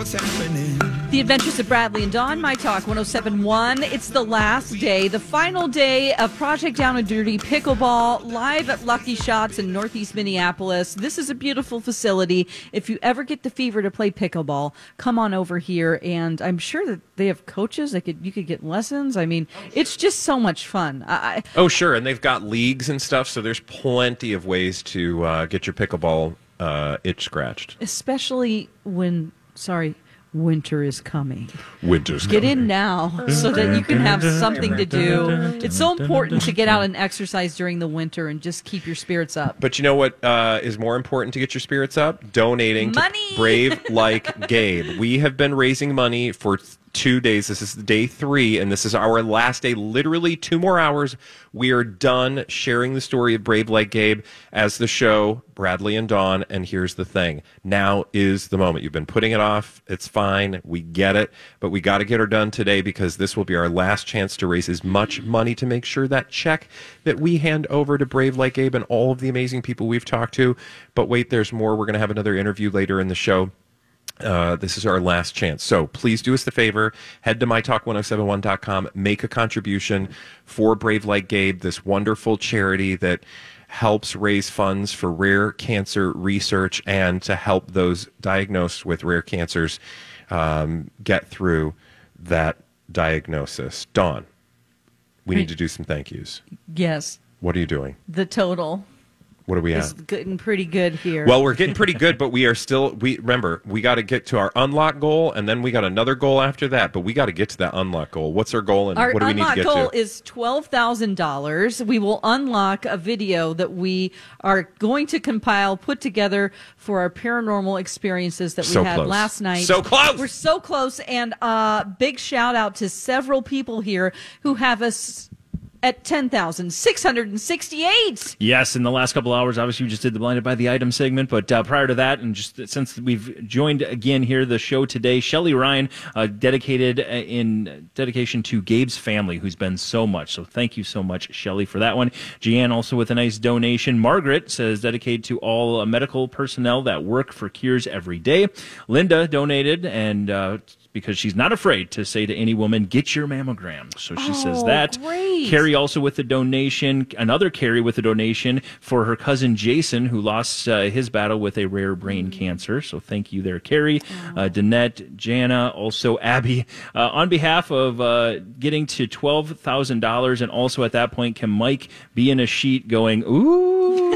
what's happening. The Adventures of Bradley and Dawn, My Talk 1071. It's the last day, the final day of Project Down and Dirty Pickleball live at Lucky Shots in Northeast Minneapolis. This is a beautiful facility. If you ever get the fever to play pickleball, come on over here. And I'm sure that they have coaches that could you could get lessons. I mean, it's just so much fun. I, Oh, sure, and they've got leagues and stuff, so there's plenty of ways to uh, get your pickleball uh, itch scratched. especially when, sorry, winter is coming. Winter's Get in now so that you can have something to do. It's so important to get out and exercise during the winter and just keep your spirits up. But you know what uh, is more important to get your spirits up? Donating Money! to Brave Like Gabe. We have been raising money for two days. This is day three, and this is our last day. Literally two more hours. We are done sharing the story of Brave Like Gabe as the show, Bradley and Dawn. And here's the thing now is the moment. You've been putting it off. It's fine. We get it. But we got to get her done today because this will be our last chance to raise as much money to make sure that check that we hand over to Brave Like Gabe and all of the amazing people we've talked to. But wait, there's more. We're going to have another interview later in the show. Uh, this is our last chance. So please do us the favor. Head to mytalk1071.com. Make a contribution for Brave Like Gabe, this wonderful charity that helps raise funds for rare cancer research and to help those diagnosed with rare cancers um, get through that diagnosis. Dawn, we need to do some thank yous. Yes, What are you doing? the total What are we at? getting pretty good here. Well, we're getting pretty good, but we are still. We remember we got to get to our unlock goal, and then we got another goal after that. But we got to get to that unlock goal. What's our goal, and Our what do we need to get to? Our unlock goal is twelve thousand dollars. We will unlock a video that we are going to compile, put together for our paranormal experiences that we So had close. last night. So close! We're so close, and uh, big shout out to several people here who have us at ten thousand six hundred and sixty-eight. Yes, in the last couple hours, obviously, we just did the blinded by the item segment. But uh, prior to that, and just since we've joined again here the show today, Shelly Ryan, uh, dedicated uh, in dedication to Gabe's family, who's been so much. So thank you so much, Shelly, for that one. Jeanne also with a nice donation. Margaret says dedicated to all uh, medical personnel that work for cures every day. Linda donated and. Uh, because she's not afraid to say to any woman, "Get your mammogram." So she says Oh, that. great. Carrie also with a donation, another Carrie with a donation for her cousin Jason, who lost uh, his battle with a rare brain Mm. cancer. So thank you there, Carrie, uh, Danette, Jana, also Abby. Uh, on behalf of uh, getting to $12,000, and also at that point, can Mike be in a sheet going, ooh?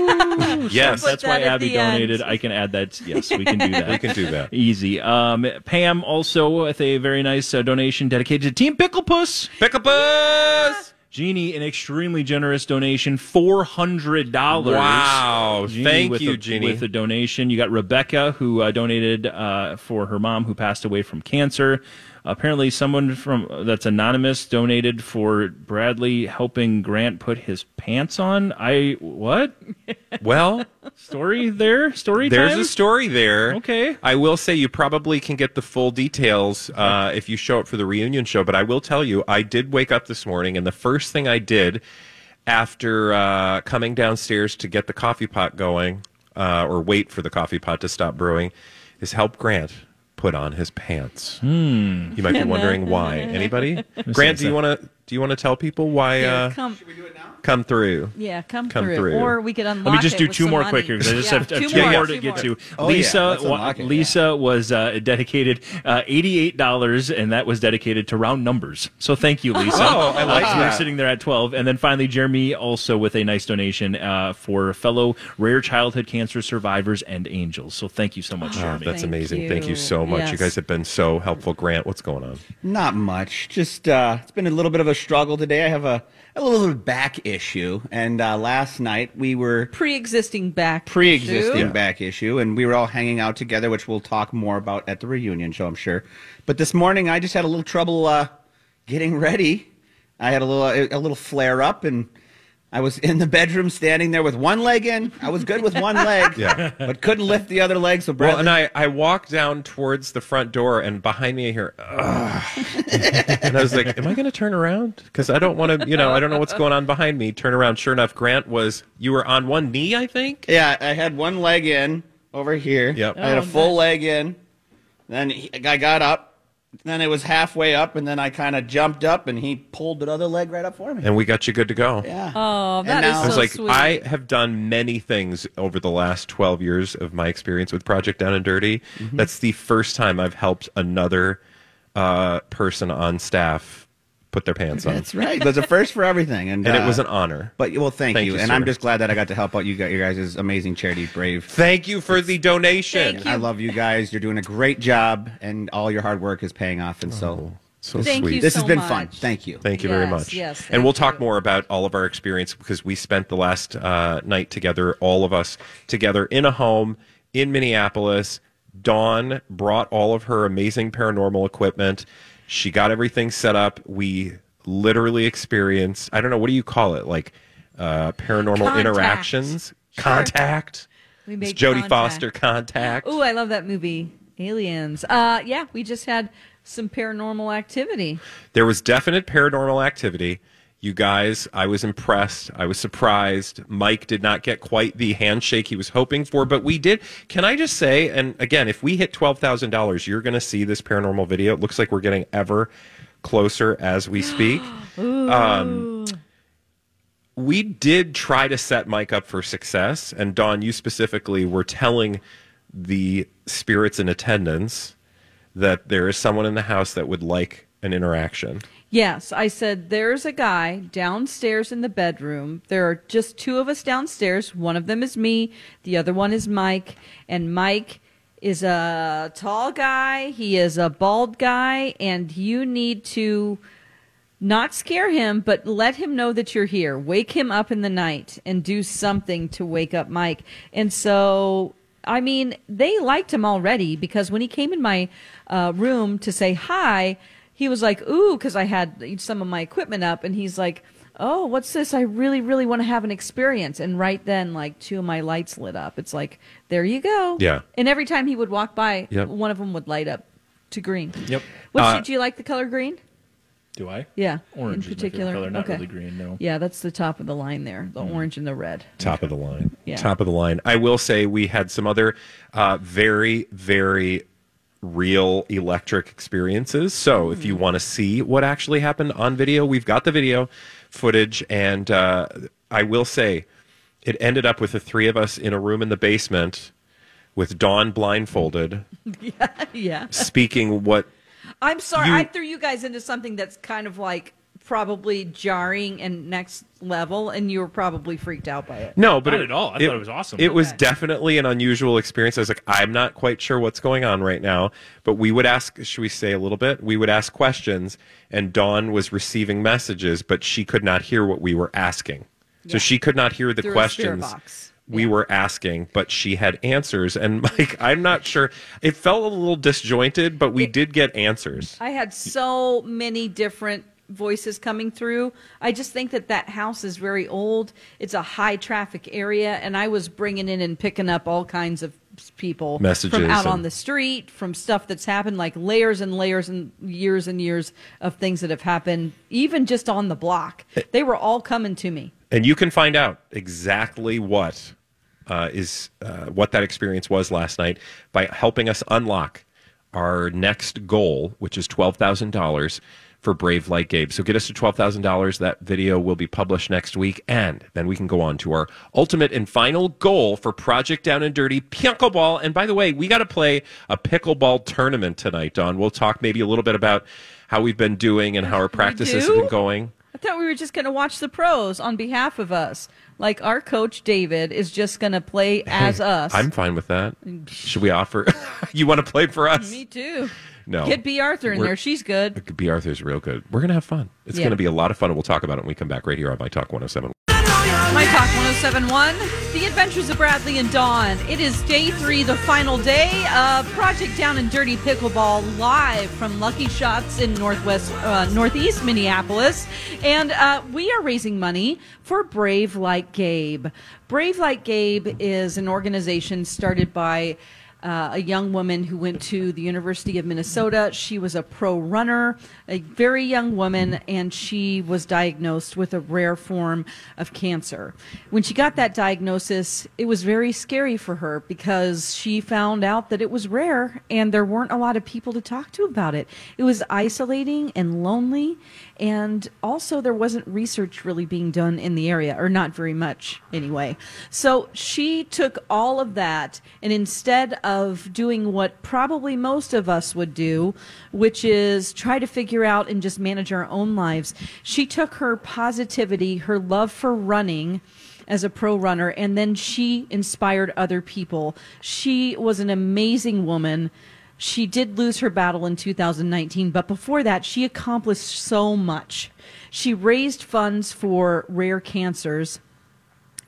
Yes, That's that why Abby the end. donated. I can add that. Yes, we can do that. we can do that. Easy. Um, Pam also with a very nice uh, donation dedicated to Team Picklepuss. Pick up us. Jeannie, an extremely generous donation, four hundred dollars. Wow. Thank with you, a, Jeannie. With a donation, you got Rebecca, who uh, donated uh, for her mom who passed away from cancer. Apparently, someone from that's anonymous donated for Bradley helping Grant put his pants on. I what Well, story there? Story there. there's time? a story there. Okay. I will say you probably can get the full details uh, if you show up for the reunion show. But I will tell you, I did wake up this morning, and the first thing I did after uh, coming downstairs to get the coffee pot going, uh, or wait for the coffee pot to stop brewing, is help Grant put on his pants. Hmm. You might be wondering why. Anybody? Grant, do you want to do you want to tell people why? Here, Uh, come, come through. yeah, come, Come through. through. or we could unlock. Let me just do two more money. quick here because I just Yeah, have two two more, more two to get more. to. Oh, Lisa, wa- unlock it, yeah. Lisa was uh, dedicated uh, eighty-eight dollars, and that was dedicated to round numbers. So thank you, Lisa. Oh, I like Uh, so We're sitting there at twelve, and then finally Jeremy also with a nice donation uh, for fellow rare childhood cancer survivors and angels. So thank you so much, Oh, Jeremy. that's Thank amazing. Thank you you. so much. You guys have been so helpful. Grant, what's going on? Not much. Just uh, it's been a little bit of a struggle today. I have a, a little back issue, and uh, last night we were Pre-existing back. pre-existing issue. Back issue, and we were all hanging out together, which we'll talk more about at the reunion show, I'm sure. But this morning, I just had a little trouble uh, getting ready. I had a little a little flare up, and I was in the bedroom standing there with one leg in. I was good with one leg, Yeah. but couldn't lift the other leg. So Well, and I, I walked down towards the front door, and behind me I hear, Ugh. and I was like, "Am I going to turn around? Because I don't want to, you know, I don't know what's going on behind me." Turn around. Sure enough, Grant was. You were on one knee, I think. yeah, I had one leg in over here. Yep. I had a Oh, full nice. leg in Then he, I got up. Then it was halfway up, and then I kind of jumped up, and he pulled the other leg right up for me. And we got you good to go. yeah. Oh, And that is now- I was like, sweet. I have done many things over the last 12 years of my experience with Project Down and Dirty. Mm-hmm. That's the first time I've helped another uh, person on staff put their pants on. That's right. There's a first for everything, and And it uh, was an honor. But well, thank, Thank you, you, and sir. I'm just glad that I got to help out you guys, your guys' amazing charity, Brave. Thank you for the donation. Thank you. I love you guys. You're doing a great job, and all your hard work is paying off. And so, So Thank sweet. you this so has been fun. Thank you. Thank you very much. yes, and we'll talk you. more about all of our experience because we spent the last uh, night together, all of us together in a home in Minneapolis. Dawn brought all of her amazing paranormal equipment. She got everything set up. We literally experienced, I don't know, what do you call it? Like uh, paranormal Contact. interactions? Sure. Contact? We It's made Jodie. Foster contact. Ooh, I love that movie, Aliens. Uh, yeah, we just had some paranormal activity. There was definite paranormal activity. You guys, I was impressed. I was surprised. Mike did not get quite the handshake he was hoping for, but we did. Can I just say, and again, if we hit $12,000, you're going to see this paranormal video. It looks like we're getting ever closer as we speak. Um, we did try to set Mike up for success, and Dawn, you specifically were telling the spirits in attendance that there is someone in the house that would like an interaction. Yes, I said there's a guy downstairs in the bedroom. There are just two of us downstairs. One of them is me, the other one is Mike, and Mike is a tall guy, he is a bald guy, and you need to not scare him, but let him know that you're here. Wake him up in the night and do something to wake up Mike. And so, I mean, they liked him already because when he came in my uh, room to say hi, he was like, ooh, because I had some of my equipment up, and he's like, oh, what's this? I really, really want to have an experience. And right then, like, two of my lights lit up. It's like, there you go. Yeah. And every time he would walk by, Yep. one of them would light up to green. Yep. Which, Uh, do you like the color green? Do I? Yeah, Orange in is my particular. color, not okay. really green, no. Yeah, that's the top of the line there, the orange and the red. Top of the line. Yeah. Top of the line. I will say we had some other uh, very, very real electric experiences. So if you want to see what actually happened on video, we've got the video footage. And uh, I will say it ended up with the three of us in a room in the basement with Dawn blindfolded, yeah. speaking what I'm sorry, You- I threw you guys into something that's kind of like probably jarring and next level, and you were probably freaked out by it. No, but Not it- at all. I thought it was awesome. It was Okay. definitely an unusual experience. I was like, I'm not quite sure what's going on right now, but we would ask. Should we say a little bit? We would ask questions, and Dawn was receiving messages, but she could not hear what we were asking. So she could not hear the Through questions we Yeah. were asking, but she had answers. And Mike, I'm not sure. It felt a little disjointed, but we did get answers. I had so many different voices coming through. I just think that that house is very old. It's a high traffic area, and I was bringing in and picking up all kinds of people Messages from out and- on the street, from stuff that's happened, like layers and layers and years and years of things that have happened, even just on the block. They were all coming to me. And you can find out exactly what uh, is uh, what that experience was last night by helping us unlock our next goal, which is twelve thousand dollars for Brave Like Gabe. So get us to twelve thousand dollars. That video will be published next week, and then we can go on to our ultimate and final goal for Project Down and Dirty Pickleball. And by the way, we got to play a pickleball tournament tonight, Dawn. We'll talk maybe a little bit about how we've been doing and how our practices have been going. I thought we were just going to watch the pros on behalf of us. Like our coach David is just going to play as us. I'm fine with that. Mm, Should we offer? you want to play for us? Me too. No. Get B. Arthur in We're- there. She's good. B. Arthur's real good. We're gonna have fun. It's Yeah. gonna be a lot of fun, and we'll talk about it when we come back right here on My Talk 107. My Talk 1071, The Adventures of Bradley and Dawn. It is day three, the final day of Project Down and Dirty Pickleball live from Lucky Shots in Northwest, uh, Northeast Minneapolis. And uh, we are raising money for Brave Like Gabe. Brave Like Gabe is an organization started by uh, a young woman who went to the University of Minnesota. She was a pro runner, a very young woman, and she was diagnosed with a rare form of cancer. When she got that diagnosis, it was very scary for her because she found out that it was rare and there weren't a lot of people to talk to about it. It was isolating and lonely, and also there wasn't research really being done in the area, or not very much anyway. So she took all of that, and instead of doing what probably most of us would do, which is try to figure out and just manage our own lives, she took her positivity, her love for running as a pro runner, and then she inspired other people. She was an amazing woman. She did lose her battle in 2019, but before that, she accomplished so much. She raised funds for rare cancers,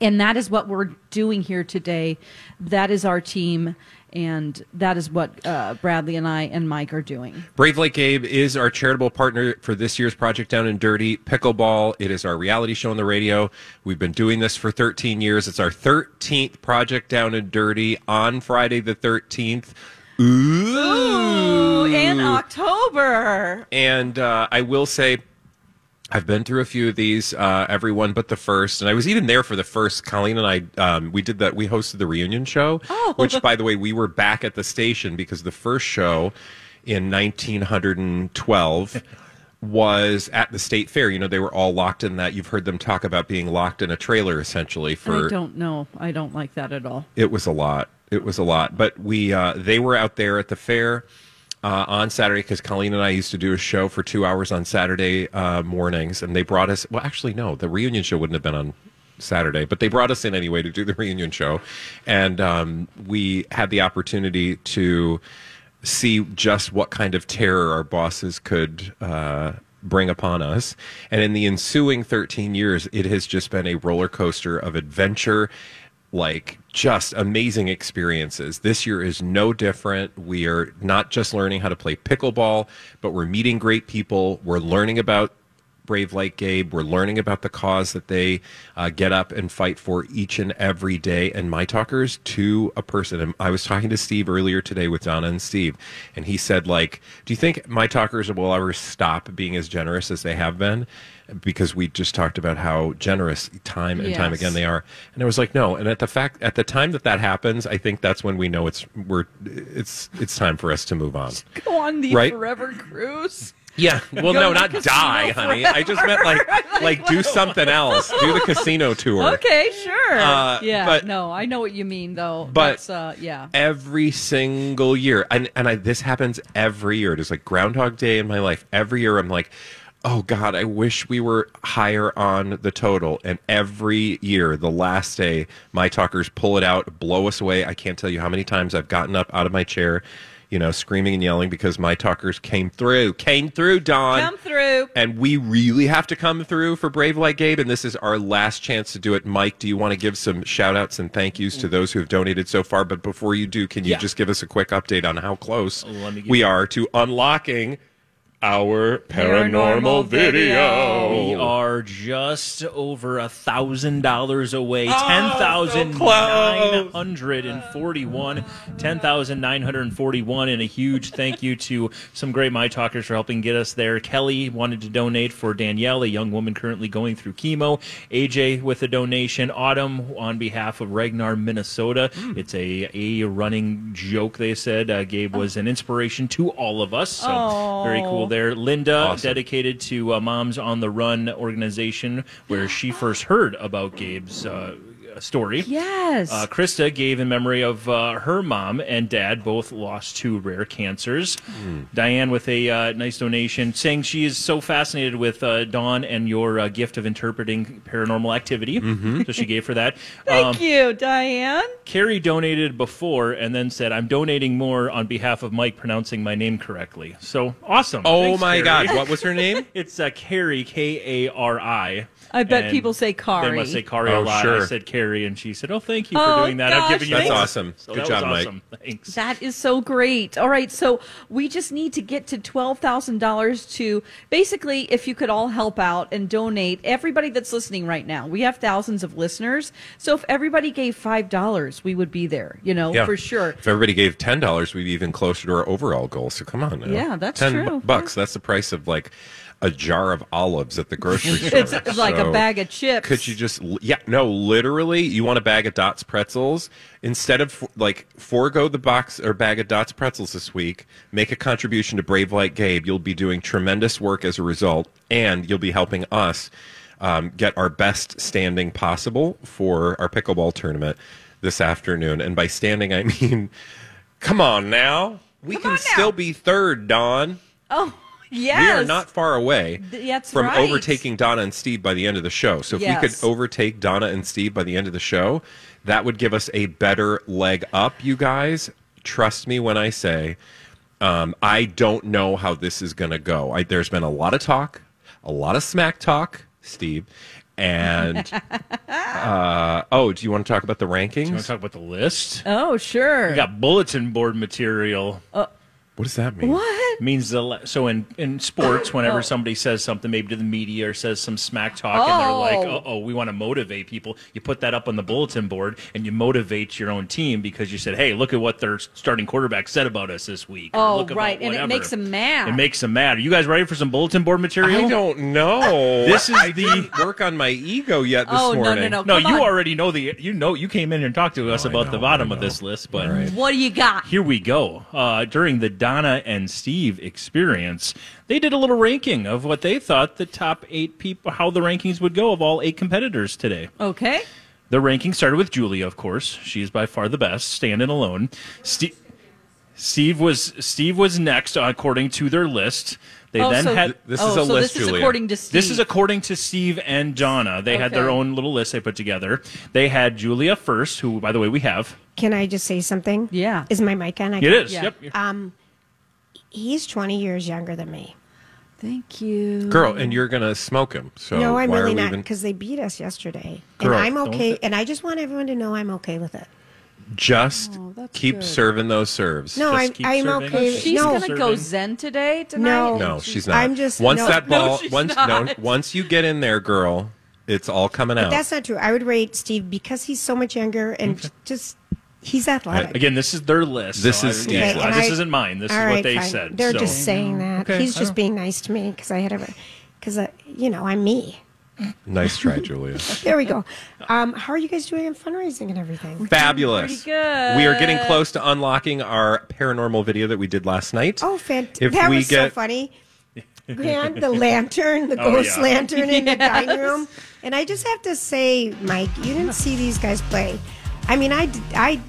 and that is what we're doing here today. That is our team, and that is what uh, Bradley and I and Mike are doing. Brave Like Gabe is our charitable partner for this year's Project Down and Dirty Pickleball. It is our reality show on the radio. We've been doing this for 13 years. It's our 13th Project Down and Dirty on Friday the 13th. Ooh. Ooh, in October. And uh, I will say, I've been through a few of these, uh, everyone but the first, and I was even there for the first. Colleen and I, um, we did that. We hosted the reunion show, Oh. which, by the way, we were back at the station because the first show in 1912 was at the state fair. You know, they were all locked in that. You've heard them talk about being locked in a trailer, essentially. For I don't know. I don't like that at all. it was a lot. It was a lot. But we uh, they were out there at the fair uh, on Saturday because Colleen and I used to do a show for two hours on Saturday uh, mornings, and they brought us. Well, actually, no, the reunion show wouldn't have been on Saturday, but they brought us in anyway to do the reunion show, and um, we had the opportunity to see just what kind of terror our bosses could. Uh, bring upon us and in the ensuing 13 years it has just been a roller coaster of adventure like just amazing experiences. This year is no different. We are not just learning how to play pickleball, but we're meeting great people. We're learning about Brave Like Gabe. We're learning about the cause that they uh, get up and fight for each and every day. And my talkers to a person. And I was talking to Steve earlier today with Donna and Steve, and he said, like, do you think my talkers will ever stop being as generous as they have been? Because we just talked about how generous time and time again they are. And I was like, no. And at the fact, at the time that that happens, I think that's when we know it's we're it's it's time for us to move on. Go on the Right? forever cruise. Yeah. Well, Go no, not die, honey. I just meant like like do something else. Do the casino tour. Okay, sure. Uh, yeah, but- no, I know what you mean though. But- That's, uh, yeah. Every single year, and and I, this happens every year. It is like Groundhog Day in my life. Every year, I'm like, oh God, I wish we were higher on the total. And every year, the last day, my talkers pull it out, blow us away. I can't tell you how many times I've gotten up out of my chair, you know, screaming and yelling because my talkers came through, came through, Dawn. Come through. And we really have to come through for Brave Like Gabe, and this is our last chance to do it. Mike, do you want to give some shout outs and thank yous to those who have donated so far? But before you do, can you Yeah. just give us a quick update on how close Let me give we you- are to unlocking our paranormal, video? We are just over a thousand dollars away. Oh, Ten so thousand close. nine hundred and forty-one. Ten thousand nine hundred and forty-one. And a huge thank you to some great my talkers for helping get us there. Kelly wanted to donate for Danielle, a young woman currently going through chemo. AJ with a donation. Autumn on behalf of Ragnar, Minnesota. Hmm. It's a a running joke. They said uh, Gabe was an inspiration to all of us. So very cool there. Linda Awesome. dedicated to uh, Moms on the Run organization, where she first heard about Gabe's uh, story. Yes. Uh, Krista gave in memory of uh, her mom and dad, both lost to rare cancers. Diane with a uh, nice donation, saying she is so fascinated with uh, Dawn and your uh, gift of interpreting paranormal activity. So she gave for that. Thank Um, you, Diane. Carrie donated before and then said, I'm donating more on behalf of Mike pronouncing my name correctly. So awesome. Oh Thanks, my Carrie. God. What was her name? It's uh, Carrie, K A R I. I bet And people say Kari. They must say Kari Oh, a lot. sure. I said Carrie. Secretary, and she said, "Oh, thank you for Oh, doing that. gosh, I've given you That's book." awesome. So Good that job, was Mike. awesome. Thanks. That is so great. All right, so we just need to get to twelve thousand dollars to basically, if you could all help out and donate. Everybody that's listening right now, we have thousands of listeners. So if everybody gave five dollars, we would be there. You know, Yeah. for sure. If everybody gave ten dollars, we'd be even closer to our overall goal. So come on now. Yeah, that's ten true. bu- bucks. That's the price of like a jar of olives at the grocery store. It's like a bag of chips. Could you just? Yeah, no. Literally, you want a bag of Dots pretzels instead of like forego the box or bag of Dots pretzels this week. Make a contribution to Brave Like Gabe. You'll be doing tremendous work as a result, and you'll be helping us um, get our best standing possible for our pickleball tournament this afternoon. And by standing, I mean, come on now. We Come can still be third, Dawn. Oh, yes. We are not far away that's from right. overtaking Donna and Steve by the end of the show. So if we could overtake Donna and Steve by the end of the show, that would give us a better leg up, you guys. Trust me when I say um, I don't know how this is going to go. I, there's been a lot of talk, a lot of smack talk, Steve. And uh, oh, do you want to talk about the rankings? You want to talk about the list? Oh, sure. We got bulletin board material. what does that mean? what? Means the le- so in in sports whenever Oh. somebody says something maybe to the media or says some smack talk and they're like Oh. oh, oh we want to motivate people you put that up on the bulletin board and you motivate your own team because you said hey look at what their starting quarterback said about us this week Oh, look right, and it makes them mad. it makes them mad are you guys ready for some bulletin board material I don't know. This is I the- work on my ego yet this Oh, no, no, morning. no. no Come you on. already know the you know you came in and talked to us I about know, the bottom of this list but All right. What do you got? Here we go. Uh, during the Donna and Steve experience, they did a little ranking of what they thought the top eight people, how the rankings would go of all eight competitors today. Okay. The ranking started with Julia, of course. She is by far the best, standing alone. Steve, Steve was Steve was next according to their list. They oh, then so, had This oh, is a so list, this is Julia. according to Steve. this is according to Steve and Donna. They had their own little list they put together. They had Julia first, who by the way we have. Can I just say something? Yeah. Is my mic on? I It can- is. Yeah. Yep. Um, He's 20 years younger than me. Thank you. Girl, and you're gonna smoke him. So no, I'm really not even because they beat us yesterday. Girl, and I'm okay. th- And I just want everyone to know I'm okay with it. just Oh, keep good. serving those serves? No, Just I'm, keep I'm serving. okay. She's no, gonna go zen today tonight. No. No, she's not. I'm just- once no. that ball she's once no once you get in there, girl, it's all coming out. that's not true. I would rate Steve because he's so much younger and just he's athletic. Again, this is their list. This so is I- Steve's yeah, list. and This I- isn't mine. This is right, what they fine. said. They're so. just saying that. Okay, he's I just know. being nice to me because I had a because uh, you know I'm me. nice try, Julia. There we go. Um, how are you guys doing in fundraising and everything? Fabulous. Pretty good. We are getting close to unlocking our paranormal video that we did last night. Oh, fantastic! That we was so funny. Man, the lantern, the Oh, ghost yeah. lantern in the dining room. And I just have to say, Mike, you didn't see these guys play. I mean, I, I,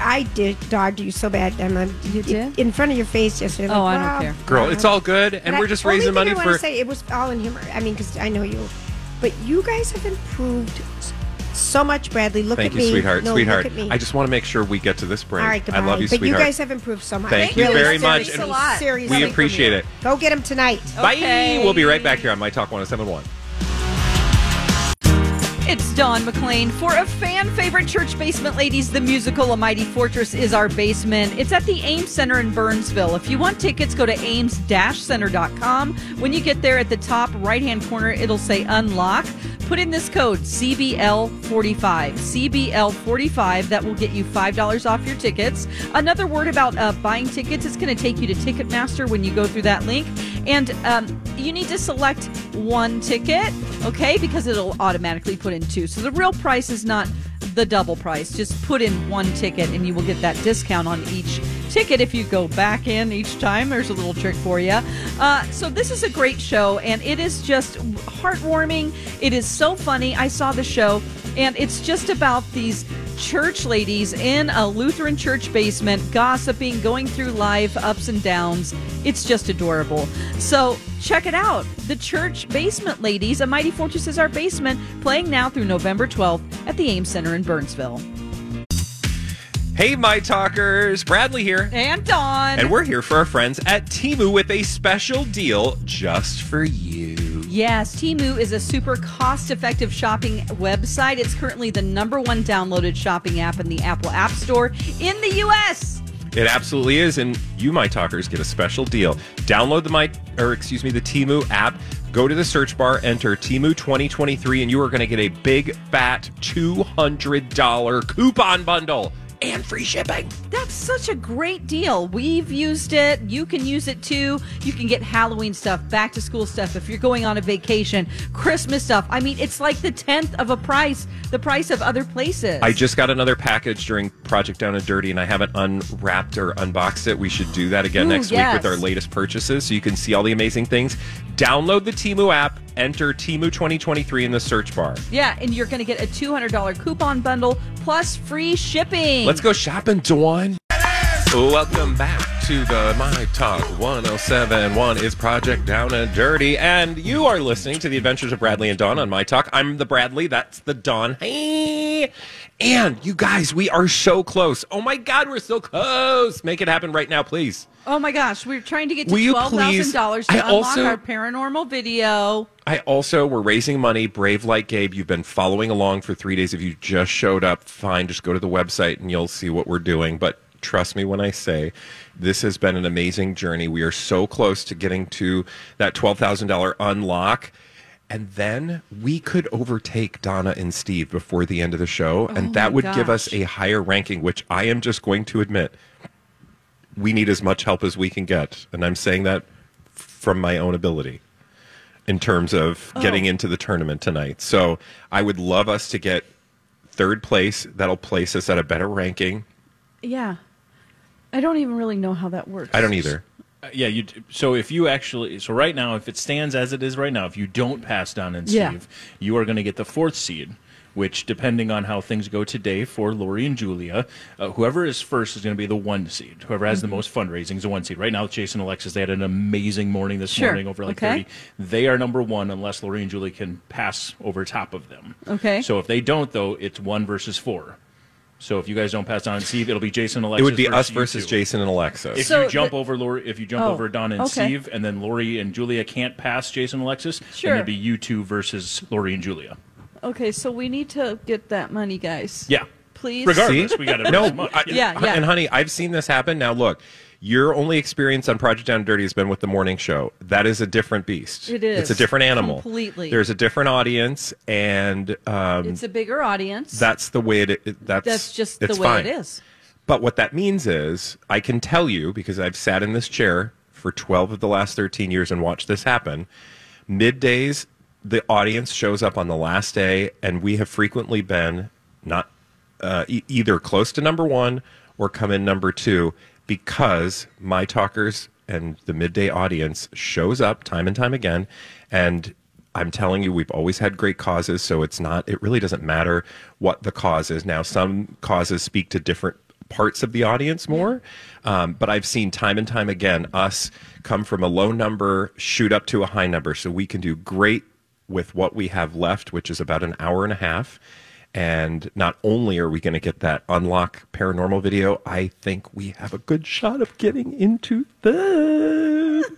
I did dogged you so bad, Emma. You did? in front of your face yesterday. Oh, like, I don't wow. care. Girl, it's all good, and But we're I- just raising money I wanna for. Say it was all in humor. I mean, because I know you, but you guys have improved so much, Bradley. Look Thank at you, me, sweetheart, No, sweetheart. Look at me. I just want to make sure we get to this break. all right, goodbye. I love you, but sweetheart. you guys have improved so much. Thank you Really, very much, seriously, a lot. seriously. we appreciate it. Go get him tonight. Okay. Bye. We'll be right back here on My Talk 1071. It's Dawn McLean for a fan favorite Church Basement Ladies, the musical A Mighty Fortress is our basement. It's at the Ames Center in Burnsville. If you want tickets, go to ames-center.com. When you get there at the top right hand corner, it'll say unlock. Put in this code CBL45. CBL45. That will get you $5 off your tickets. Another word about uh, buying tickets it's going to take you to Ticketmaster when you go through that link. And um, you need to select one ticket, okay, because it'll automatically put in two. So the real price is not the double price. Just put in one ticket and you will get that discount on each ticket if you go back in each time. There's a little trick for you. Uh, so this is a great show and it is just heartwarming. It is so funny. I saw the show and it's just about these church ladies in a Lutheran church basement gossiping, going through life ups and downs. It's just adorable. So check it out. The Church Basement Ladies, A Mighty Fortress is Our Basement, playing now through November 12th at the Ames Center in Burnsville. Hey, My Talkers. Bradley here. And Dawn. And we're here for our friends at Temu with a special deal just for you. Yes, Temu is a super cost effective shopping website. It's currently the number one downloaded shopping app in the Apple App Store in the U.S. It absolutely is, and you, my talkers, get a special deal. Download the my, or excuse me, the Temu app. Go to the search bar, enter Temu 2023, and you are going to get a big fat $200 coupon bundle and free shipping. That's such a great deal. We've used it. You can use it too. You can get Halloween stuff, back to school stuff if you're going on a vacation, Christmas stuff. I mean, it's like the tenth of a price, the price of other places. I just got another package during Project Down and Dirty, and I haven't unwrapped or unboxed it. We should do that again Ooh, next yes. week with our latest purchases so you can see all the amazing things. Download the Temu app, enter Temu 2023 in the search bar. yeah, and you're going to get a $200 coupon bundle plus free shipping. Let's go shopping, Dawn. Welcome back to the My Talk 1071 is Project Down and Dirty, and you are listening to the Adventures of Bradley and Dawn on My Talk. I'm the Bradley, that's the Dawn. Hey! And you guys, we are so close. Oh my God, we're so close. Make it happen right now, please. Oh my gosh, we're trying to get to twelve thousand dollars to please- I unlock also- our paranormal video. I also, we're raising money. Brave like Gabe, you've been following along for three days. If you just showed up, fine, just go to the website and you'll see what we're doing. But trust me when I say this has been an amazing journey. We are so close to getting to that $12,000 unlock. And then we could overtake Donna and Steve before the end of the show. Oh and that would give us a higher ranking, which I am just going to admit we need as much help as we can get. And I'm saying that from my own ability in terms of oh. getting into the tournament tonight. So I would love us to get third place. That'll place us at a better ranking. Yeah, I don't even really know how that works. I don't either. Uh, yeah, you. d- So if you actually, so right now, if it stands as it is right now, if you don't pass Don and Yeah. Steve, you are going to get the fourth seed. Which, depending on how things go today for Lori and Julia, uh, whoever is first is going to be the one seed. Whoever has Mm-hmm. the most fundraising is the one seed. Right now, Jason and Alexis, they had an amazing morning this Sure. morning over like Okay. 30. They are number one unless Lori and Julia can pass over top of them. Okay. So if they don't, though, it's one versus four. So if you guys don't pass Don and Steve, it'll be Jason and Alexis. It would be us versus two. Jason and Alexis. If So you jump the- over Lori, if you jump Oh, over Don and okay. Steve, and then Lori and Julia can't pass Jason and Alexis, Sure. then it'd be you two versus Lori and Julia. Okay, so we need to get that money, guys. Yeah. Please. Regardless, See? we got to no, much. I- Yeah, yeah. And honey, I've seen this happen. Now look, your only experience on Project Down and Dirty has been with the morning show. That is a different beast. It is. It's a different animal. Completely. There's a different audience, and um, It's a bigger audience. that's the way it. it that's That's just the way fine. it is. But what that means is, I can tell you because I've sat in this chair for 12 of the last 13 years and watched this happen. Middays, the audience shows up on the last day, and we have frequently been not uh, e- either close to number one or come in number two because my talkers and the midday audience shows up time and time again. And I'm telling you, we've always had great causes, so it's not, it really doesn't matter what the cause is. Now, some causes speak to different parts of the audience more. Um, but I've seen time and time again us come from a low number, shoot up to a high number. So we can do great with what we have left, which is about an hour and a half. And not only are we going to get that unlock paranormal video, I think we have a good shot of getting into third.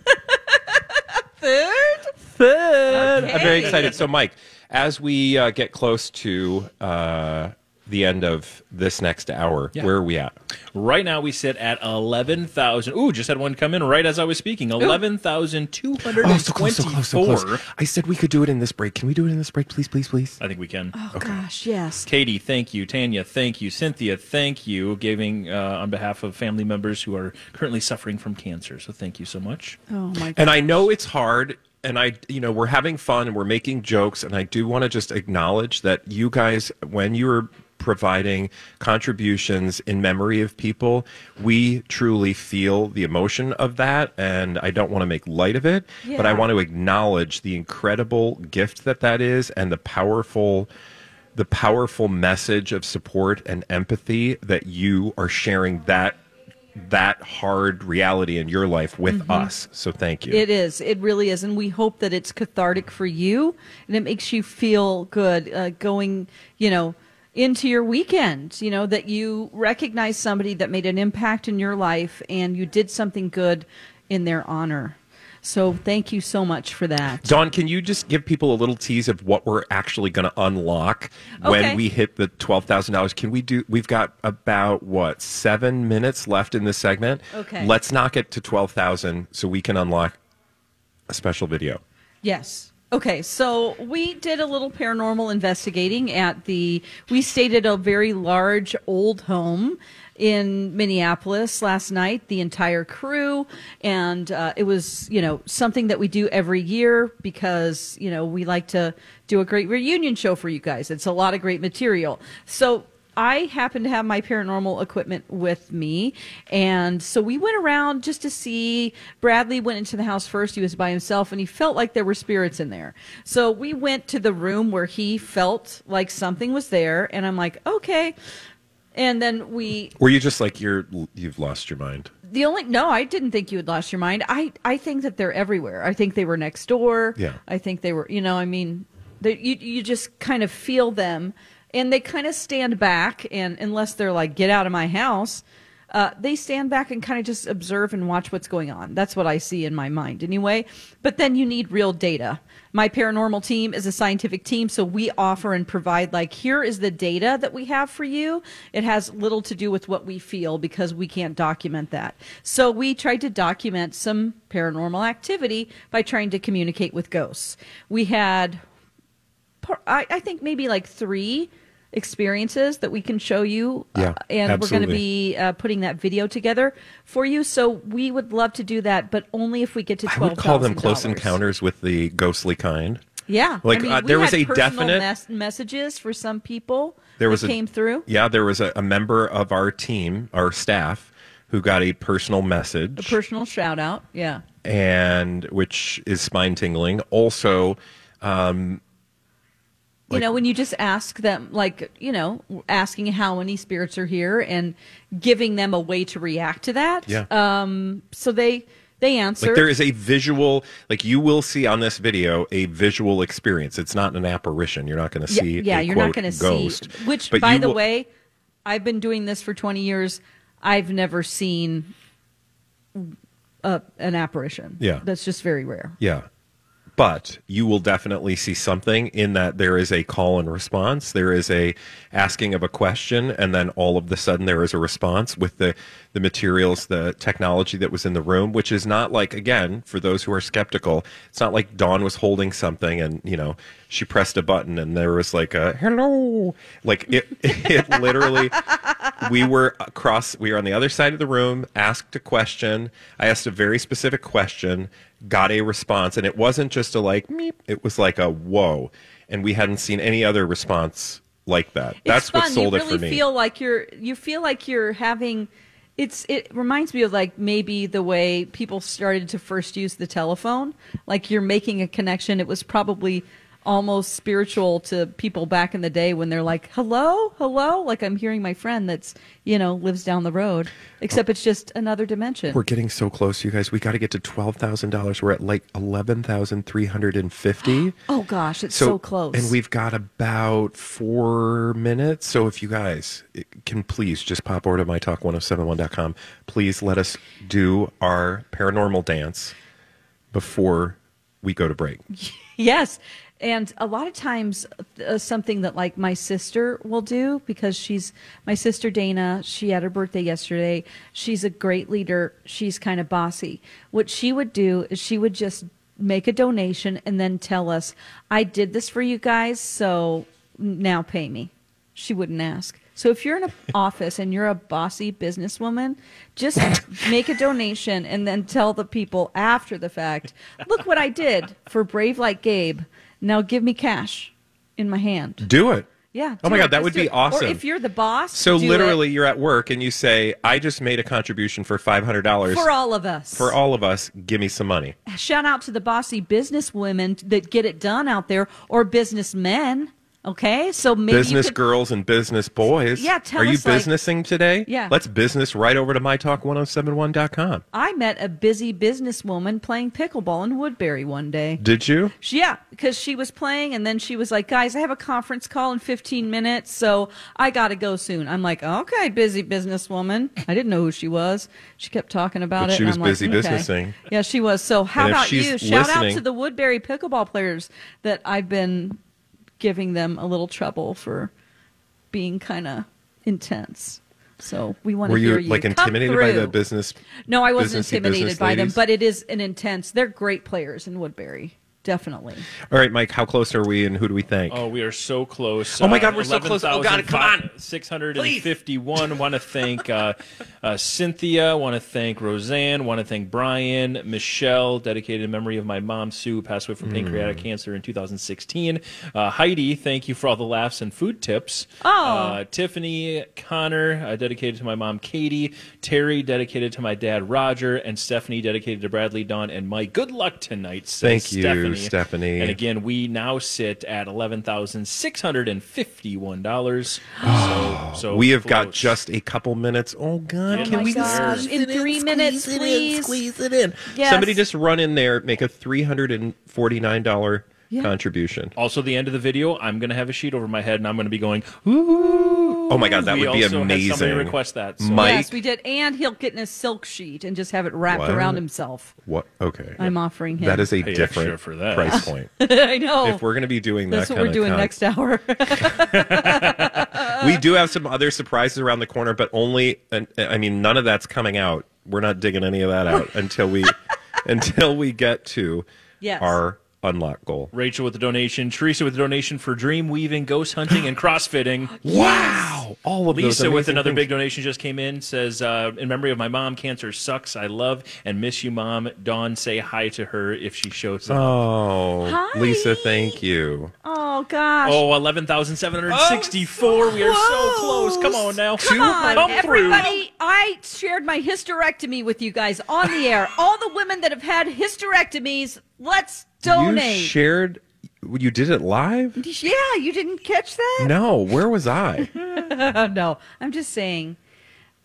Third? third. I'm very excited. So, Mike, as we uh, get close to uh, the end of this next hour, Yeah. where are we at? Right now, we sit at 11,000. Ooh, just had one come in right as I was speaking. 11,224. I said we could do it in this break. Can we do it in this break, please, please, please? I think we can. Oh, gosh, yes. Katie, thank you. Tanya, thank you. Cynthia, thank you. Giving uh, on behalf of family members who are currently suffering from cancer. So thank you so much. Oh, my God. And I know it's hard, and I, you know, we're having fun and we're making jokes, and I do want to just acknowledge that you guys, when you were providing contributions in memory of people, we truly feel the emotion of that, and I don't want to make light of it, but I want to acknowledge the incredible gift that that is, and the powerful. The powerful message of support and empathy that you are sharing that that hard reality in your life with us. So thank you. It is. It really is. And we hope that it's cathartic for you and it makes you feel good uh, going, you know, into your weekend, you know, that you recognize somebody that made an impact in your life and you did something good in their honor. So thank you so much for that. Dawn, can you just give people a little tease of what we're actually going to unlock Okay. when we hit the twelve thousand dollars? Can we do? We've got about what seven minutes left in this segment. Okay. let's knock it to twelve thousand so we can unlock a special video. Yes. Okay, so we did a little paranormal investigating at the. We stayed at a very large old home in Minneapolis last night, the entire crew. And uh, it was, you know, something that we do every year because, you know, we like to do a great reunion show for you guys. It's a lot of great material. So I happen to have my paranormal equipment with me. And so we went around just to see. Bradley went into the house first. He was by himself and he felt like there were spirits in there. So we went to the room where he felt like something was there. And I'm like, okay. And then we Were you just like you're you've lost your mind? the only no, I didn't think you had lost your mind. I I think that they're everywhere. I think they were next door. Yeah. I think they were. You know, I mean, they, you you just kind of feel them, and they kind of stand back, and unless they're like, "Get out of my house," uh, they stand back and kind of just observe and watch what's going on. That's what I see in my mind, anyway. But then you need real data. My paranormal team is a scientific team, so we offer and provide like here is the data that we have for you. It has little to do with what we feel because we can't document that. So we tried to document some paranormal activity by trying to communicate with ghosts. We had I, I think maybe like three experiences that we can show you. Yeah, uh, and we're going to be uh, putting that video together for you. So we would love to do that, but only if we get to 12, I would call them close encounters with the ghostly kind. Yeah, Like, I mean, uh, there was a definite- mes- messages for some people. There that was a, came through Yeah, there was a, a member of our team, our staff, who got a personal message. a personal shout out. Yeah, and which is spine tingling. Also, um, you Like- know when you just ask them like you know asking how many spirits are here and giving them a way to react to that Yeah. um so they they answer like there is a visual, like you will see on this video, a visual experience. It's not an apparition. You're not going to see. yeah a, you're quote, not going to see which But by the will- way i've been doing this for 20 years i've never seen a, an apparition Yeah. that's just very rare Yeah. But you will definitely see something in that there is a call and response. There is a asking of a question, and then all of the sudden there is a response with the, the materials, the technology that was in the room, which is not like, again, for those who are skeptical, it's not like Dawn was holding something and, you know, she pressed a button and there was like a hello. Like it, it literally, we were across, we were on the other side of the room, asked a question. I asked a very specific question, got a response, and it wasn't just a like, meep, it was like a whoa. And we hadn't seen any other response like that. That's it's what sold you it for me. feel like you're you feel like you're having it's it reminds me of like maybe the way people started to first use the telephone. Like you're making a connection. It was probably almost spiritual to people back in the day when they're like hello hello like i'm hearing my friend that's you know lives down the road except it's just another dimension We're getting so close, you guys. We got to get to twelve thousand dollars. We're at like eleven thousand three hundred and fifty. oh gosh it's so, close And we've got about four minutes. So if you guys can please just pop over to mytalk1071.com, please let us do our paranormal dance before we go to break. Yes. And a lot of times, uh, something that like my sister will do because she's my sister Dana. She had her birthday yesterday. She's a great leader. She's kind of bossy. What she would do is she would just make a donation and then tell us, "I did this for you guys, so now pay me." She wouldn't ask. So if you're in an office and you're a bossy businesswoman, just make a donation and then tell the people after the fact, look what I did for Brave Like Gabe. Now give me cash in my hand. Do it. Yeah. Oh my God, it. that would be it. awesome. Or if you're the boss, So literally, it you're at work and you say, "I just made a contribution for five hundred dollars for all of us. for all of us. Give me some money." Shout out to the bossy businesswomen that get it done out there or businessmen. Okay, so maybe business could- girls and business boys. Yeah, tell Are you us, like- businessing today? Yeah. Let's business right over to mytalk1071.com. I met a busy businesswoman playing pickleball in Woodbury one day. Did you? She- Yeah, because she was playing, and then she was like, "Guys, I have a conference call in 15 minutes, so I got to go soon." I'm like, "Okay, busy businesswoman." I didn't know who she was. She kept talking about But it. she and was I'm like, busy "Okay." businessing. Yeah, she was. So how And about you? Shout out to the Woodbury pickleball players that I've been giving them a little trouble for being kind of intense. So we want Were to hear you like intimidated by the business? No, I wasn't businessy intimidated business by them, ladies? but it is an intense. They're great players in Woodbury, definitely. All right, Mike. How close are we, and who do we thank? Oh, we are so close. Oh my God, we're so close. Oh God, come on. 651. Want to thank uh, uh, Cynthia. Want to thank Roseanne. Want to thank Brian. Michelle, dedicated in memory of my mom, Sue, passed away from pancreatic Mm. cancer in 2016. Uh, Heidi, thank you for all the laughs and food tips. Oh. Uh, Tiffany, Connor, uh, dedicated to my mom, Katie. Terry, dedicated to my dad, Roger. And Stephanie, dedicated to Bradley, Dawn, and Mike. Good luck tonight, says Thank you, Stephanie. Stephanie. And again, we now sit at eleven thousand six hundred and fifty-one dollars. so, so we have got close. just a couple minutes. Oh God, Oh can my we gosh. squeeze In it three squeeze minutes, it in, please. squeeze it in. Yes. Somebody just run in there, make a three hundred and forty-nine dollar Yeah. contribution. Also, the end of the video, I'm going to have a sheet over my head, and I'm going to be going. Ooh. Oh my God, that we would be also amazing. somebody request that. So. Mike- Yes, we did, and he'll get in a silk sheet and just have it wrapped What? around himself. What? Okay, I'm offering him. that is a Pay different for that. price point. I know. if we're going to be doing that, That's what we're kinda doing con- next hour. we do have some other surprises around the corner, but only. I mean, none of that's coming out. We're not digging any of that out until we until we get to Yes. our unlock goal. Rachel with the donation, Teresa with the donation for dream weaving, ghost hunting, and crossfitting. Wow! All of those Lisa with another things. big donation just came in. Says, uh, in memory of my mom, cancer sucks. I love and miss you, mom. Dawn, say hi to her if she shows up. Oh, Hi. Lisa, thank you. oh gosh. Oh, 11,764. we are so close. Come on now. Come on, Come through. everybody! I shared my hysterectomy with you guys on the air. All the women that have had hysterectomies, let's donate. You shared. You did it live? yeah, you didn't catch that? No, where was I? No, I'm just saying.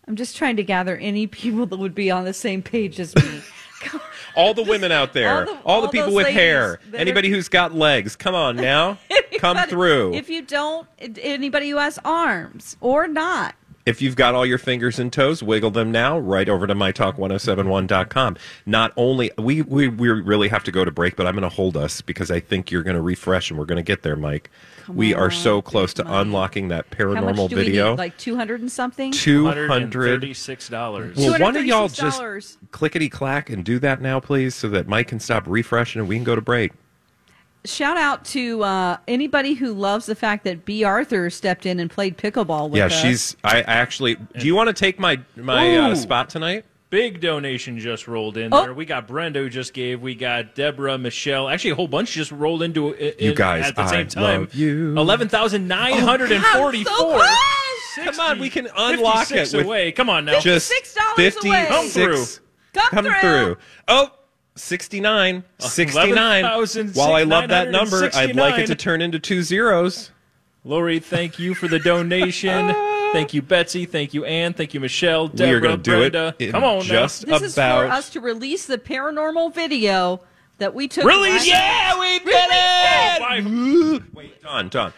I'm just trying to gather any people that would be on the same page as me. All the women out there, All the- all the people with hair, that are- anybody who's got legs, come on now, come through. If you don't, anybody who has arms or not. If you've got all your fingers and toes, wiggle them now right over to mytalk1071.com. Not only we, we we really have to go to break, but I'm going to hold us because I think you're going to refresh and we're going to get there, Mike. we are so close to Mike. unlocking that How much paranormal do video. we need? Like 200 and something? Two hundred. $136. Well, one of y'all just clickety clack and do that now, please, so that Mike can stop refreshing and we can go to break. Shout out to uh, anybody who loves the fact that B. Arthur stepped in and played pickleball with yeah, us. she's. I I actually. Do you want to take my my uh, spot tonight? Big donation just rolled in Oh. there. We got Brenda who just gave. We got Deborah, Michelle. Actually, a whole bunch just rolled into it You guys, at the I same time. love you. Eleven thousand nine hundred and forty-four. Oh, so! Come on, we can unlock it 56 with away. Come on now. just $56 away. Come through. six. Come Come through. through. Oh. 69 69 while i love that number i'd like it to turn into two zeros Lori, thank you for the donation. thank you, Betsy. Thank you, Anne. Thank you, Michelle. we are going to do Brenda. it in Come on just This is for us to release the paranormal video that we took. Release last- it! yeah we did now. it wait don don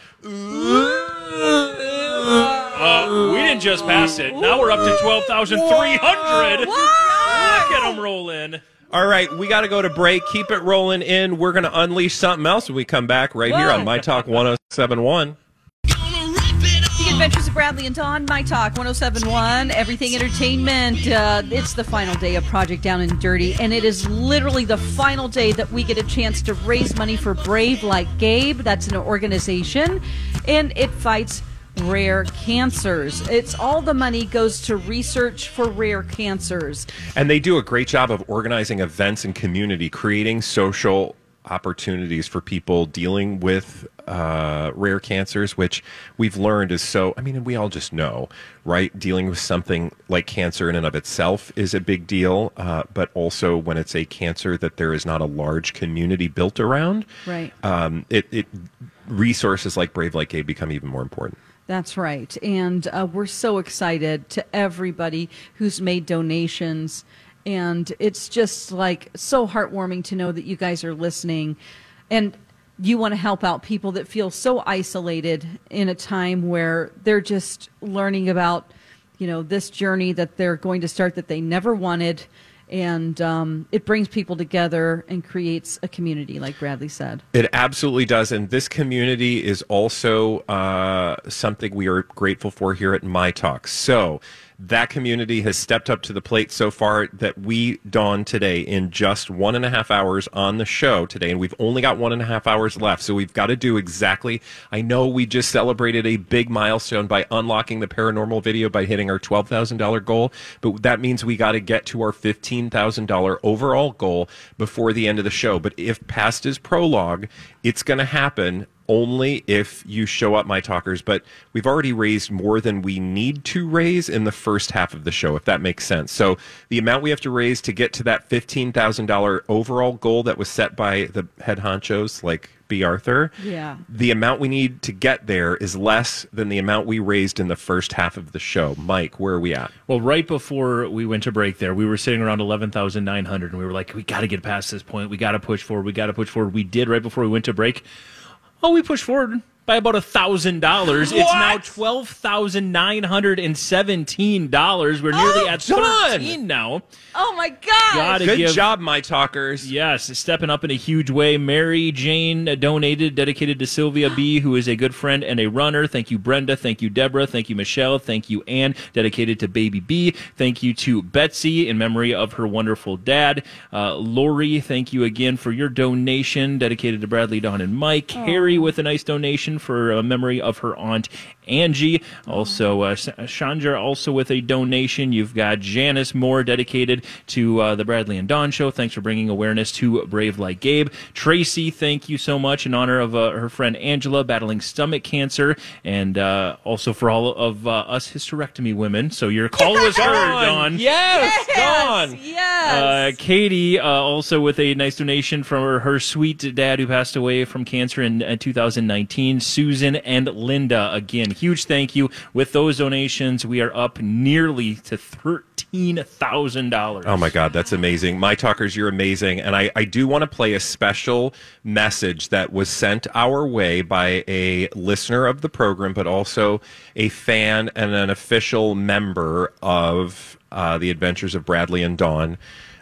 Uh, we didn't just pass it. Now we're up to twelve thousand three hundred. Look at them roll in. All right we got to go to break keep it rolling in we're going to unleash something else when we come back right here on my talk 1071 The Adventures of Bradley and Dawn, My Talk 1071, Everything Entertainment. Uh, it's the final day of Project Down and Dirty, and it is literally the final day that we get a chance to raise money for Brave Like Gabe. That's an organization, and it fights rare cancers. It's all the money goes to research for rare cancers. And they do a great job of organizing events and community, creating social opportunities for people dealing with uh, rare cancers, which we've learned is so. I mean, we all just know, right? Dealing with something like cancer in and of itself is a big deal, uh, but also when it's a cancer that there is not a large community built around, Right. um, it, it resources like Brave Like Gabe become even more important. That's right. And uh, we're so excited to everybody who's made donations. And it's just like so heartwarming to know that you guys are listening and you want to help out people that feel so isolated in a time where they're just learning about, you know, this journey that they're going to start that they never wanted. And um, it brings people together and creates a community, like Bradley said. It absolutely does. And this community is also uh, something we are grateful for here at My Talk. So, that community has stepped up to the plate so far that we dawn today in just one and a half hours on the show today, and we've only got one and a half hours left. So we've got to do exactly. I know we just celebrated a big milestone by unlocking the paranormal video by hitting our twelve thousand dollar goal, but that means we got to get to our fifteen thousand dollar overall goal before the end of the show. But if past is prologue, it's going to happen only if you show up, my talkers. But we've already raised more than we need to raise in the first half of the show, if that makes sense. So the amount we have to raise to get to that $15,000 overall goal that was set by the head honchos, like B. Arthur, Yeah. the amount we need to get there is less than the amount we raised in the first half of the show. Mike, where are we at? Well, right before we went to break there, we were sitting around 11,900 and we were like, we got to get past this point. We got to push forward. We got to push forward. We did right before we went to break. Oh, we pushed forward by about a thousand dollars. It's now twelve thousand nine hundred and seventeen dollars. We're nearly at John! thirteen now. Oh my God! Gotta Good give- job, my talkers. Yes, stepping up in a huge way. Mary Jane donated, dedicated to Sylvia B., who is a good friend and a runner. Thank you, Brenda. Thank you, Deborah. Thank you, Michelle. Thank you, Anne, dedicated to Baby B. Thank you to Betsy in memory of her wonderful dad. Uh, Lori, thank you again for your donation, dedicated to Bradley, Dawn, and Mike. Harry, with a nice donation for a memory of her aunt Angie. Also, uh, Chandra also with a donation. You've got Janice Moore dedicated to uh, the Bradley and Dawn show. Thanks for bringing awareness to Brave Like Gabe. Tracy, thank you so much in honor of uh, her friend Angela battling stomach cancer, and uh, also for all of uh, us hysterectomy women. So your call was heard, Dawn. Yes, Yes, Dawn. Yes. Uh, Katie uh, also with a nice donation from her, her sweet dad who passed away from cancer in uh, 2019. Susan and Linda again, huge thank you. With those donations, we are up nearly to thirteen thousand dollars. Oh my God, that's amazing. My talkers, you're amazing. And I, I do want to play a special message that was sent our way by a listener of the program, but also a fan and an official member of uh, the Adventures of Bradley and Dawn.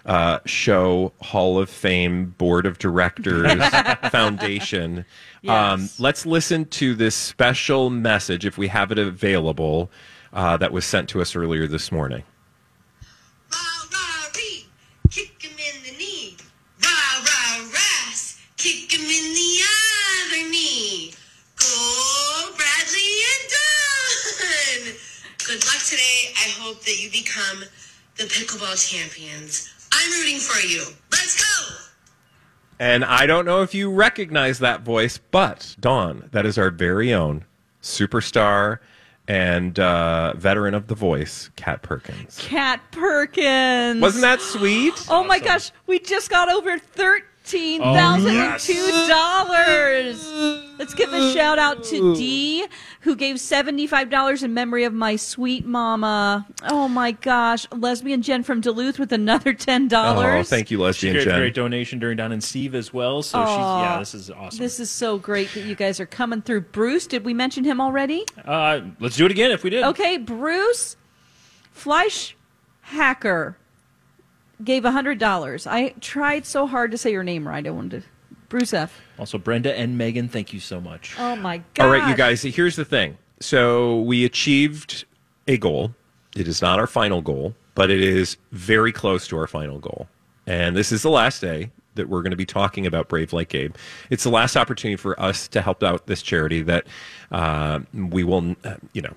Uh, show Hall of Fame Board of Directors Foundation. Um, let's listen to this special message, if we have it available, uh, that was sent to us earlier this morning. Rah, rah, ree, kick him in the knee. Rah, rah, ras, kick him in the other knee. Go, Bradley and Dawn. Good luck today. I hope that you become the pickleball champions. I'm rooting for you. Let's go. And I don't know if you recognize that voice, but Dawn, that is our very own superstar and uh, veteran of the voice, Kat Perkins. Kat Perkins. Wasn't that sweet? Oh my gosh, we just got over thirteen thousand and two dollars. Let's give a shout out to Dee, who gave seventy-five dollars in memory of my sweet mama. Oh my gosh, lesbian Jen from Duluth with another ten dollars. thank you, lesbian Great, Jen. great donation during Don and Steve as well. So she's yeah, this is awesome. This is so great that you guys are coming through. Bruce, did we mention him already? uh, let's do it again if we did. Okay, Bruce Fleisch Hacker gave $100. I tried so hard to say your name right. I wanted to. Bruce F. Also, Brenda and Megan, thank you so much. Oh my God. All right, you guys, here's the thing. So we achieved a goal. It is not our final goal, but it is very close to our final goal. And this is the last day that we're going to be talking about Brave Like Gabe. It's the last opportunity for us to help out this charity that uh, we will, uh, you know,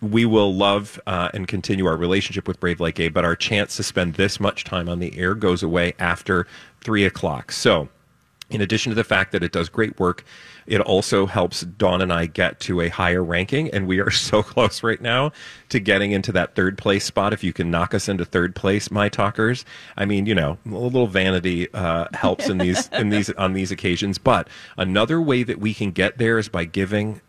we will love uh, and continue our relationship with Brave Like Gabe, but our chance to spend this much time on the air goes away after three o'clock. So In addition to the fact that it does great work, it also helps Dawn and I get to a higher ranking. And we are so close right now to getting into that third place spot. If you can knock us into third place, my talkers, I mean, you know, a little vanity uh, helps in these in these on these occasions. But another way that we can get there is by giving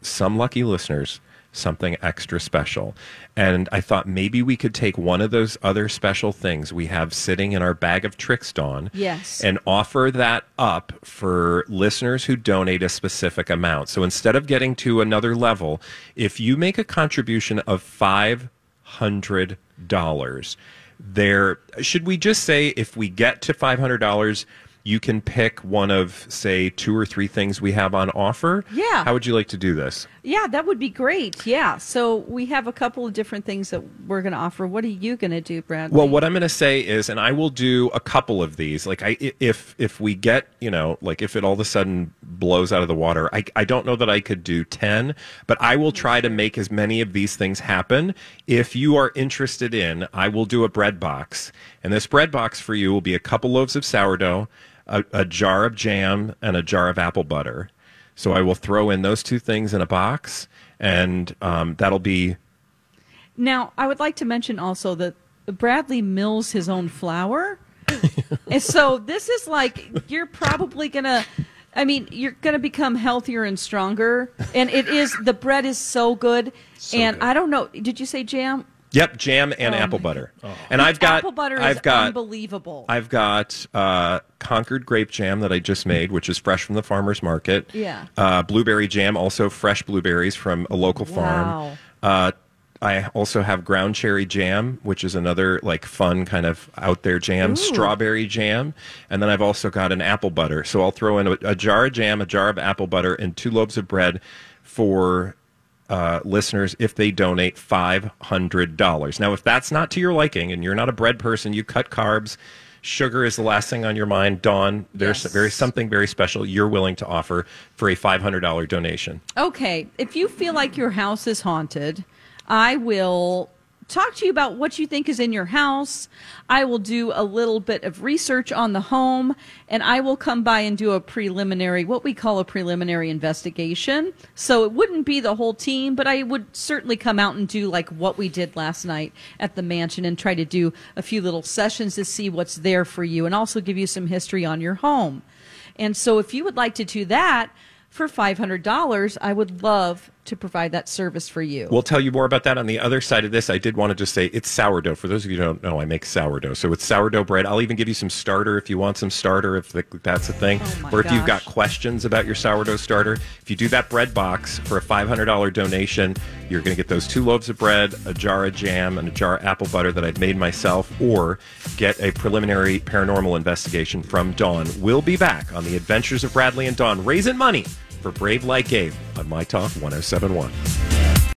some lucky listeners something extra special. And I thought maybe we could take one of those other special things we have sitting in our bag of tricks, Dawn. Yes. And offer that up for listeners who donate a specific amount. So instead of getting to another level, if you make a contribution of $500, there should we just say if we get to $500 you can pick one of say two or three things we have on offer Yeah. how would you like to do this Yeah, that would be great. Yeah. So we have a couple of different things that we're going to offer. What are you going to do, Brad? Well, what I'm going to say is, and I will do a couple of these. Like, I if if we get, you know, like if it all of a sudden blows out of the water, I I don't know that I could do ten, but I will try to make as many of these things happen. If you are interested in, I will do a bread box, and this bread box for you will be a couple loaves of sourdough, a, a jar of jam, and a jar of apple butter. So I will throw in those two things in a box, and um, that'll be Now, I would like to mention also that Bradley mills his own flour. and so this is like, you're probably going to. I mean, you're going to become healthier and stronger, and it is the bread is so good. and good. I don't know, did you say jam? Yep, jam and Oh apple butter. And I've got apple butter I've got unbelievable. I've got uh, Concord grape jam that I just made, which is fresh from the farmer's market. Yeah. Uh, blueberry jam, also fresh blueberries from a local Wow. farm. Uh, I also have ground cherry jam, which is another like fun kind of out there jam. Strawberry jam, and then I've also got an apple butter. So I'll throw in a, a jar of jam, a jar of apple butter, and two loaves of bread for uh, listeners if they donate $500. Now, if that's not to your liking and you're not a bread person, you cut carbs, sugar is the last thing on your mind, Dawn, there's Yes. very something very special you're willing to offer for a $500 donation. Okay, if you feel like your house is haunted, I will talk to you about what you think is in your house. I will do a little bit of research on the home, and I will come by and do a preliminary, what we call a preliminary investigation. So it wouldn't be the whole team, but I would certainly come out and do like what we did last night at the mansion and try to do a few little sessions to see what's there for you and also give you some history on your home. And so if you would like to do that, for $500, I would love to provide that service for you. We'll tell you more about that on the other side of this. I did want to just say it's sourdough. For those of you who don't know, I make sourdough. So it's sourdough bread. I'll even give you some starter if you want some starter, if that's a thing. Oh or if you've got questions about your sourdough starter. If you do that bread box for a $500 donation, you're going to get those two loaves of bread, a jar of jam, and a jar of apple butter that I've made myself, or get a preliminary paranormal investigation from Dawn. We'll be back on the adventures of Bradley and Dawn, raising money for Brave Like Gabe on My Talk 1071.